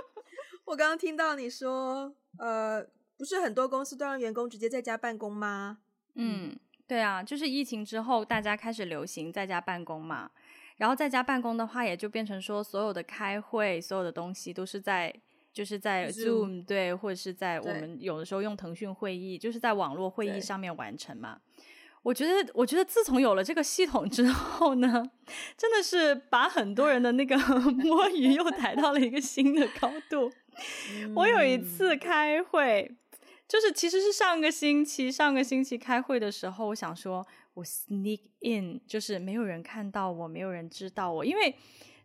Speaker 2: [LAUGHS]
Speaker 1: 我刚刚听到你说，呃，不是很多公司都让员工直接在家办公吗？
Speaker 2: 嗯，对啊，就是疫情之后，大家开始流行在家办公嘛。然后在家办公的话，也就变成说，所有的开会，所有的东西都是在，就是在 Zoom，对，或者是在我们有的时候用腾讯会议，就是在网络会议上面完成嘛。我觉得，我觉得自从有了这个系统之后呢，真的是把很多人的那个 [LAUGHS] 摸鱼又抬到了一个新的高度。嗯、我有一次开会，就是其实是上个星期，上个星期开会的时候，我想说我 sneak in，就是没有人看到我，没有人知道我，因为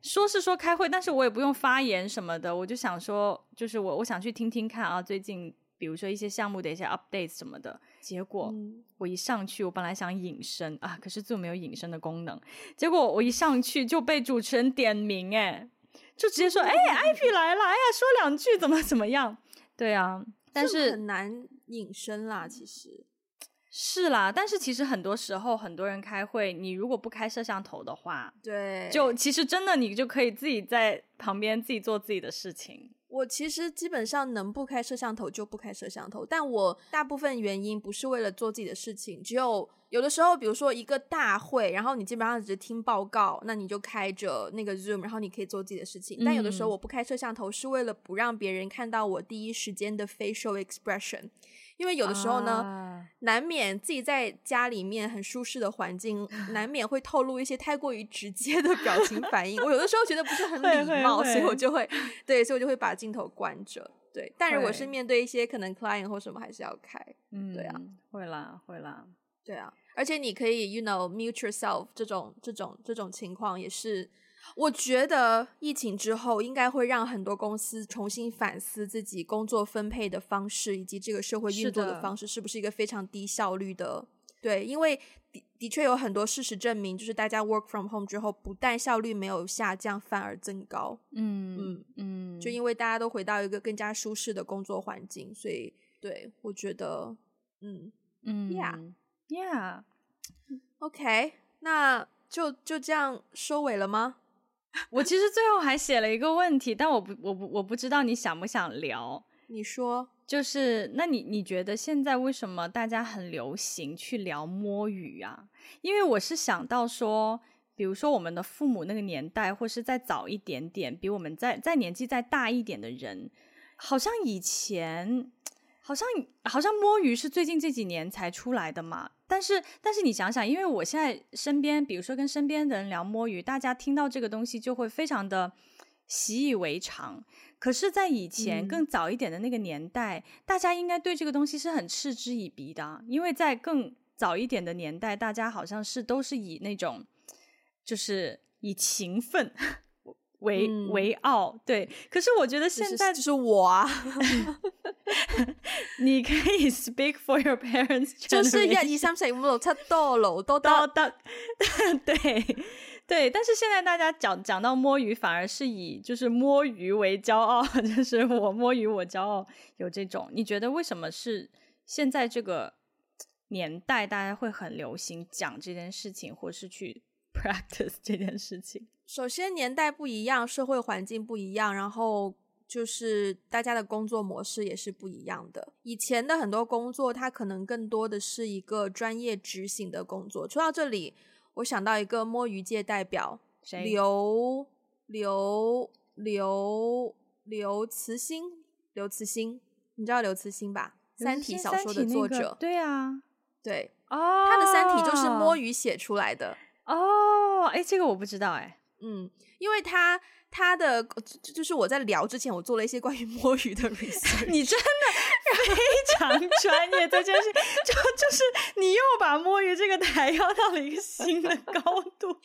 Speaker 2: 说是说开会，但是我也不用发言什么的，我就想说，就是我我想去听听看啊，最近。比如说一些项目的一些 updates 什么的，结果我一上去，我本来想隐身啊，可是 Zoom 没有隐身的功能，结果我一上去就被主持人点名，哎，就直接说，哎，IP 来了，哎呀，说两句怎么怎么样？对啊，但是
Speaker 1: 很难隐身啦，其实。
Speaker 2: 是啦，但是其实很多时候很多人开会，你如果不开摄像头的话，
Speaker 1: 对，
Speaker 2: 就其实真的你就可以自己在旁边自己做自己的事情。
Speaker 1: 我其实基本上能不开摄像头就不开摄像头，但我大部分原因不是为了做自己的事情，只有有的时候，比如说一个大会，然后你基本上只听报告，那你就开着那个 Zoom，然后你可以做自己的事情。但有的时候我不开摄像头，是为了不让别人看到我第一时间的 facial expression，因为有的时候呢，啊、难免自己在家里面很舒适的环境，难免会透露一些太过于直接的表情反应。我有的时候觉得不是很礼貌，所以我就会对，所以我就会把镜头关着。对，但如果是面对一些可能 client 或什么，还是要开。嗯，对啊，
Speaker 2: 会啦，会啦，
Speaker 1: 对啊。而且你可以，you know, mute yourself 这种这种这种情况也是，我觉得疫情之后应该会让很多公司重新反思自己工作分配的方式，以及这个社会运作的方式是不是一个非常低效率的。对，因为的的确有很多事实证明，就是大家 work from home 之后，不但效率没有下降，反而增高。嗯嗯嗯，就因为大家都回到一个更加舒适的工作环境，所以对我觉得，嗯嗯，yeah。Yeah，OK，、okay, 那就就这样收尾了吗？
Speaker 2: 我其实最后还写了一个问题，但我不，我不，我不知道你想不想聊。
Speaker 1: 你说，
Speaker 2: 就是，那你你觉得现在为什么大家很流行去聊摸鱼啊？因为我是想到说，比如说我们的父母那个年代，或是再早一点点，比我们再再年纪再大一点的人，好像以前。好像好像摸鱼是最近这几年才出来的嘛，但是但是你想想，因为我现在身边，比如说跟身边的人聊摸鱼，大家听到这个东西就会非常的习以为常。可是，在以前更早一点的那个年代，嗯、大家应该对这个东西是很嗤之以鼻的，因为在更早一点的年代，大家好像是都是以那种就是以勤奋。为为傲，对。可是我觉得现在
Speaker 1: 就是我啊，[LAUGHS] [LAUGHS]
Speaker 2: 你可以 speak for your parents，
Speaker 1: 就是一二三四五六七多劳都得得，
Speaker 2: 对 [LAUGHS] 对。但是现在大家讲讲到摸鱼，反而是以就是摸鱼为骄傲，[LAUGHS] 就是我摸鱼我骄傲，有这种。你觉得为什么是现在这个年代大家会很流行讲这件事情，或是去 practice 这件事情？
Speaker 1: 首先，年代不一样，社会环境不一样，然后就是大家的工作模式也是不一样的。以前的很多工作，它可能更多的是一个专业执行的工作。说到这里，我想到一个摸鱼界代表，
Speaker 2: 谁？
Speaker 1: 刘刘刘刘慈欣，刘慈欣，你知道刘慈欣吧？《三体》小说的作者。
Speaker 2: 那个、对啊，
Speaker 1: 对哦，他的《三体》就是摸鱼写出来的
Speaker 2: 哦。哎，这个我不知道哎。
Speaker 1: 嗯，因为他他的就是我在聊之前，我做了一些关于摸鱼的 [LAUGHS] research。
Speaker 2: 你真的非常专业，这件事 [LAUGHS] 就就是你又把摸鱼这个台要到了一个新的高度。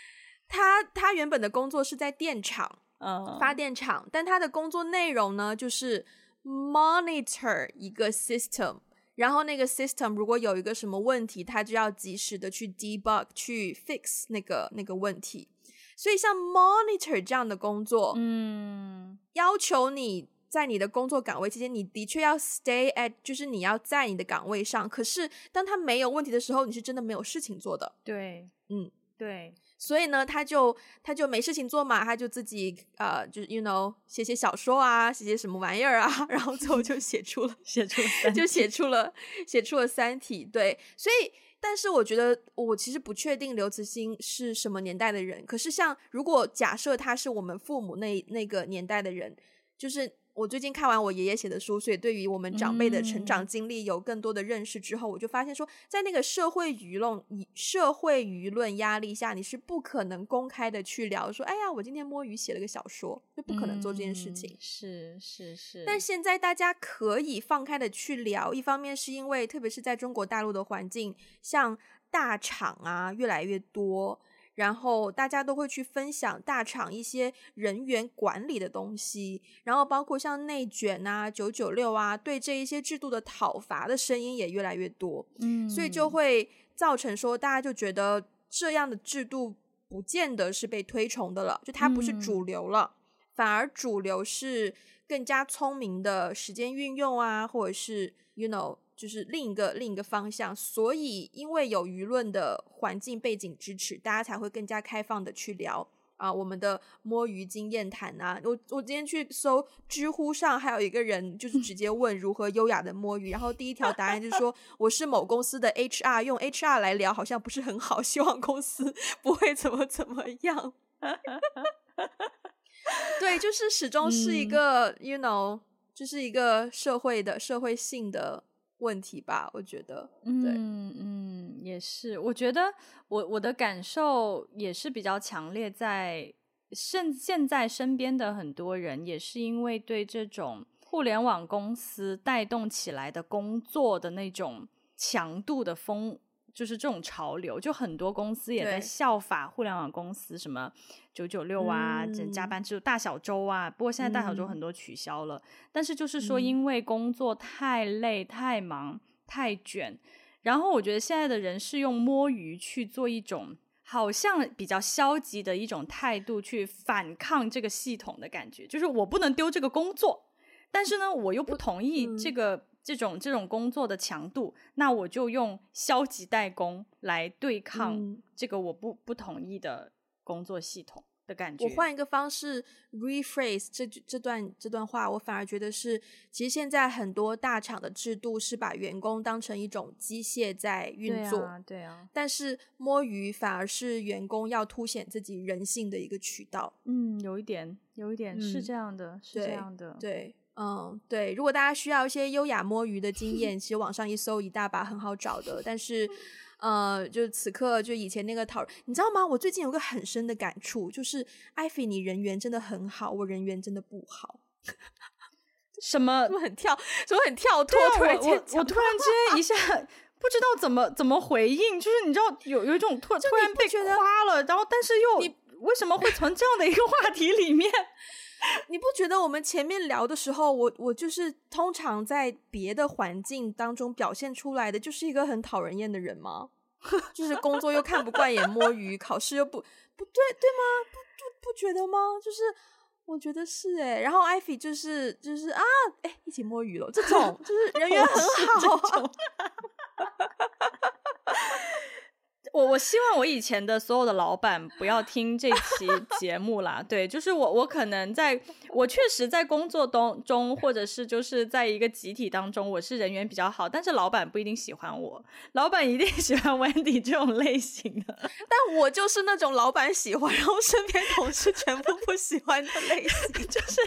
Speaker 2: [LAUGHS]
Speaker 1: 他他原本的工作是在电厂，嗯，发电厂，但他的工作内容呢，就是 monitor 一个 system，然后那个 system 如果有一个什么问题，他就要及时的去 debug 去 fix 那个那个问题。所以，像 monitor 这样的工作，嗯，要求你在你的工作岗位期间，你的确要 stay at，就是你要在你的岗位上。可是，当他没有问题的时候，你是真的没有事情做的。
Speaker 2: 对，
Speaker 1: 嗯，
Speaker 2: 对。
Speaker 1: 所以呢，他就他就没事情做嘛，他就自己呃，就是 you know 写写小说啊，写写什么玩意儿啊，[LAUGHS] 然后最后就写出了
Speaker 2: 写出了
Speaker 1: 就写出了写出了《三体》。对，所以。但是我觉得，我其实不确定刘慈欣是什么年代的人。可是，像如果假设他是我们父母那那个年代的人，就是。我最近看完我爷爷写的书，所以对于我们长辈的成长经历有更多的认识之后，嗯、我就发现说，在那个社会舆论、社会舆论压力下，你是不可能公开的去聊说，哎呀，我今天摸鱼写了个小说，就不可能做这件事情。
Speaker 2: 嗯、是是是。
Speaker 1: 但现在大家可以放开的去聊，一方面是因为，特别是在中国大陆的环境，像大厂啊越来越多。然后大家都会去分享大厂一些人员管理的东西，然后包括像内卷啊、九九六啊，对这一些制度的讨伐的声音也越来越多。嗯，所以就会造成说，大家就觉得这样的制度不见得是被推崇的了，就它不是主流了，嗯，反而主流是更加聪明的时间运用啊，或者是 you know。就是另一个另一个方向，所以因为有舆论的环境背景支持，大家才会更加开放的去聊啊，我们的摸鱼经验谈啊。我我今天去搜知乎上，还有一个人就是直接问如何优雅的摸鱼，然后第一条答案就是说我是某公司的 HR，用 HR 来聊好像不是很好，希望公司 [LAUGHS] 不会怎么怎么样。[LAUGHS] 对，就是始终是一个、嗯、，you know，就是一个社会的社会性的。问题吧，我觉得，对，
Speaker 2: 嗯嗯，也是。我觉得我我的感受也是比较强烈，在现现在身边的很多人也是因为对这种互联网公司带动起来的工作的那种强度的风。就是这种潮流，就很多公司也在效法互联网公司，什么九九六啊，这加班制度、大小周啊。不过现在大小周很多取消了，嗯、但是就是说，因为工作太累、太忙、太卷，然后我觉得现在的人是用摸鱼去做一种好像比较消极的一种态度去反抗这个系统的感觉，就是我不能丢这个工作，但是呢，我又不同意这个。嗯这种这种工作的强度，那我就用消极怠工来对抗这个我不不同意的工作系统的感觉。
Speaker 1: 我换一个方式 rephrase 这这段这段话，我反而觉得是，其实现在很多大厂的制度是把员工当成一种机械在运作，
Speaker 2: 对啊，对啊。
Speaker 1: 但是摸鱼反而是员工要凸显自己人性的一个渠道。
Speaker 2: 嗯，有一点，有一点是这样的，
Speaker 1: 嗯、
Speaker 2: 是这样的，
Speaker 1: 对。对嗯，对，如果大家需要一些优雅摸鱼的经验，[LAUGHS] 其实网上一搜一大把很好找的。但是，呃，就此刻就以前那个讨论，你知道吗？我最近有个很深的感触，就是艾菲，你人缘真的很好，我人缘真的不好。[LAUGHS]
Speaker 2: 什
Speaker 1: 么？怎么很跳？怎么很跳脱？突然间，
Speaker 2: 我我突然间一 [LAUGHS] 下不知道怎么怎么回应，就是你知道有有一种突突然被夸了，然后但是又你为什么会从这样的一个话题里面？[LAUGHS]
Speaker 1: 你不觉得我们前面聊的时候，我我就是通常在别的环境当中表现出来的，就是一个很讨人厌的人吗？[LAUGHS] 就是工作又看不惯眼摸鱼，考试又不不对对吗？不不不觉得吗？就是我觉得是哎、然后艾菲就是就是啊，哎，一起摸鱼了，这种就是人缘很好。[LAUGHS]
Speaker 2: 我我希望我以前的所有的老板不要听这期节目啦。对，就是我我可能在我确实在工作当中，或者是就是在一个集体当中，我是人缘比较好，但是老板不一定喜欢我，老板一定喜欢 Wendy 这种类型的，[LAUGHS]
Speaker 1: 但我就是那种老板喜欢，然后身边同事全部不喜欢的类型，[LAUGHS]
Speaker 2: 就是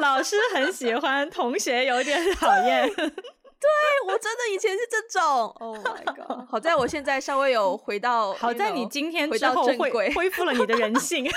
Speaker 2: 老师很喜欢，同学有点讨厌。[LAUGHS]
Speaker 1: 对，我真的以前是这种，[LAUGHS] Oh my god！好在我现在稍微有回到，
Speaker 2: 好在你今天之后恢恢复了你的人 [LAUGHS] 性。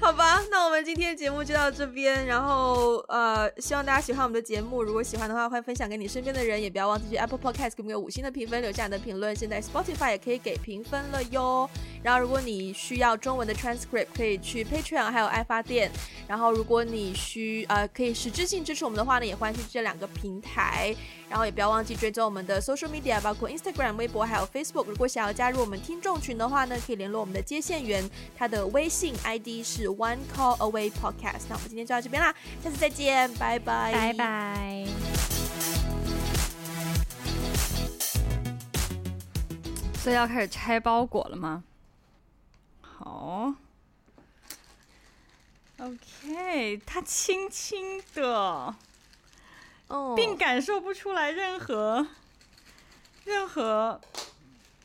Speaker 1: 好吧，那我们今天的节目就到这边。然后呃，希望大家喜欢我们的节目。如果喜欢的话，欢迎分享给你身边的人，也不要忘记去 Apple Podcast 给我们有五星的评分，留下你的评论。现在 Spotify 也可以给评分了哟。然后如果你需要中文的 transcript，可以去 Patreon 还有爱发电。然后如果你需呃可以实质性支持我们的话呢，也欢迎去这两个平台。然后也不要忘记追踪我们的 social media，包括 Instagram、微博还有 Facebook。如果想要加入我们听众群的话呢，可以联络我们的接线员，他的微信 ID 是 One Call Away Podcast。那我们今天就到这边啦，下次再见，拜拜，
Speaker 2: 拜拜。所以要开始拆包裹了吗？好，OK，他轻轻的。
Speaker 1: Oh.
Speaker 2: 并感受不出来任何任何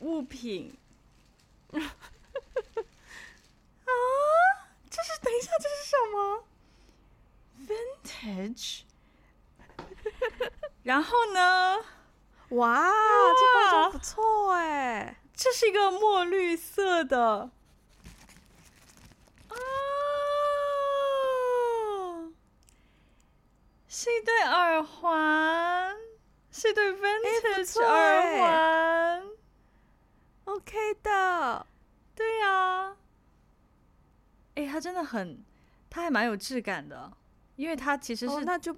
Speaker 2: 物品啊！这是等一下，这是什么？Vintage。[LAUGHS] 然后呢？
Speaker 1: 哇，哇这包装不错哎！
Speaker 2: 这是一个墨绿色的。是一对耳环，是一对 vintage 耳环
Speaker 1: ，OK 的，
Speaker 2: 对呀、啊。哎，它真的很，它还蛮有质感的，因为它其实是
Speaker 1: ，oh, 那就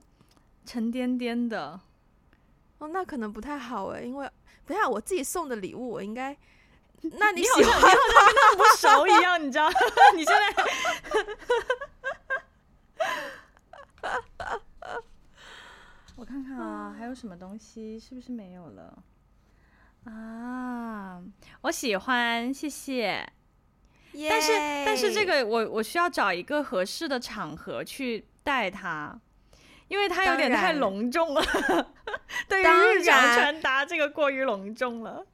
Speaker 2: 沉甸甸的。
Speaker 1: 哦，oh, 那可能不太好哎，因为等下我自己送的礼物，我应该，那你喜欢你好像跟他不熟一样，你知道？[LAUGHS] 你现在。
Speaker 2: 我看看啊，还有什么东西？是不是没有了？啊，我喜欢，谢
Speaker 1: 谢。
Speaker 2: 但是但是这个我我需要找一个合适的场合去戴它，因为它有点太隆重了，[LAUGHS] 对于日常穿搭这个过于隆重了。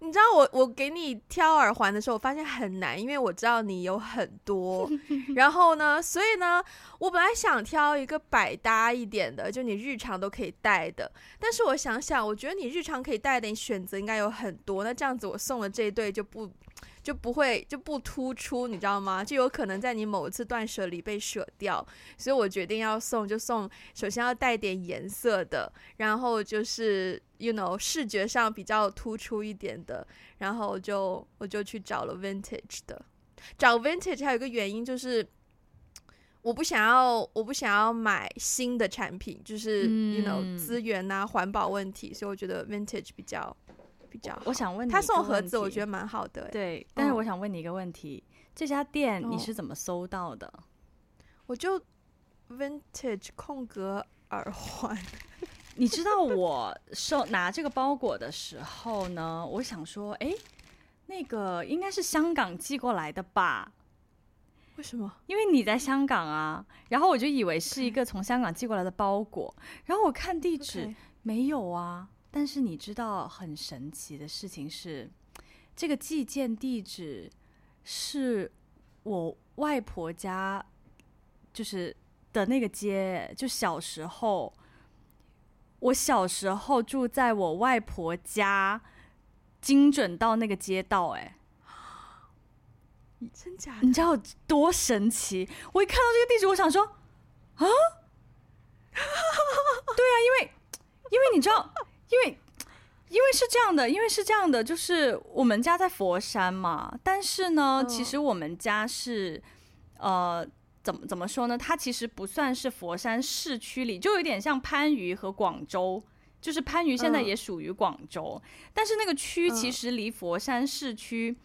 Speaker 1: 你知道我我给你挑耳环的时候，我发现很难，因为我知道你有很多。[LAUGHS] 然后呢，所以呢，我本来想挑一个百搭一点的，就你日常都可以戴的。但是我想想，我觉得你日常可以戴的，你选择应该有很多。那这样子，我送的这一对就不。就不会就不突出，你知道吗？就有可能在你某一次断舍离被舍掉，所以我决定要送，就送首先要带点颜色的，然后就是 you know 视觉上比较突出一点的，然后就我就去找了 vintage 的。找 vintage 还有一个原因就是，我不想要我不想要买新的产品，就是 you know 资源啊环保问题，所以我觉得 vintage 比较。比较
Speaker 2: 我想问你，
Speaker 1: 他送盒子，我觉得蛮好的。
Speaker 2: 对，但是我想问你一个问题：嗯、这家店你是怎么搜到的？
Speaker 1: 我就 vintage 空格耳环。[LAUGHS]
Speaker 2: 你知道我收拿这个包裹的时候呢，我想说，哎，那个应该是香港寄过来的吧？
Speaker 1: 为什么？
Speaker 2: 因为你在香港啊。然后我就以为是一个从香港寄过来的包裹。然后我看地址，没有啊。但是你知道很神奇的事情是，这个寄件地址是我外婆家，就是的那个街。就小时候，我小时候住在我外婆家，精准到那个街道。哎，
Speaker 1: 真假？
Speaker 2: 你知道多神奇？我一看到这个地址，我想说啊，[LAUGHS] 对啊，因为因为你知道。因为，[TSK] 因为是这样的，因为是这样的，就是我们家在佛山嘛，但是呢，其实我们家是，呃，怎么怎么说呢？它其实不算是佛山市区里，就有点像番禺和广州，就是番禺现在也属于广州，但是那个区其实离佛山市区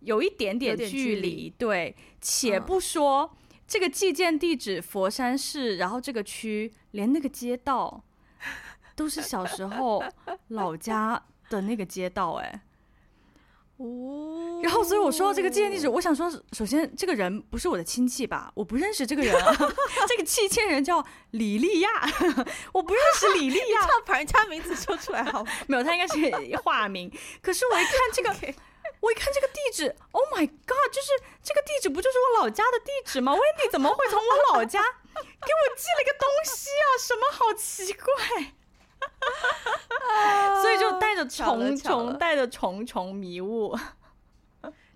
Speaker 2: 有一点点距离，对。且不说这个寄件地址佛山市，然后这个区连那个街道。都是小时候老家的那个街道哎，[LAUGHS] 哦，然后所以我说到这个寄件地址，我想说，首先这个人不是我的亲戚吧？我不认识这个人啊，[LAUGHS] 这个寄件人叫李丽亚，[LAUGHS] 我不认识李丽亚，
Speaker 1: 把人家名字说出来好？
Speaker 2: 没有，他应该是化名。可是我一看这个，Okay. 我一看这个地址，Oh my God，就是这个地址不就是我老家的地址吗？Wendy 怎么会从我老家给我寄了个东西啊？什么好奇怪？[LAUGHS] 所以就带着重重带着重重迷雾，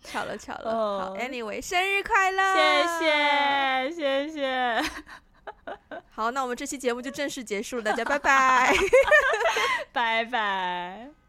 Speaker 1: 巧了巧了。好，Anyway，生日快乐！
Speaker 2: 谢谢谢谢。
Speaker 1: 好，那我们这期节目就正式结束了，大家拜拜，[LAUGHS]
Speaker 2: 拜拜。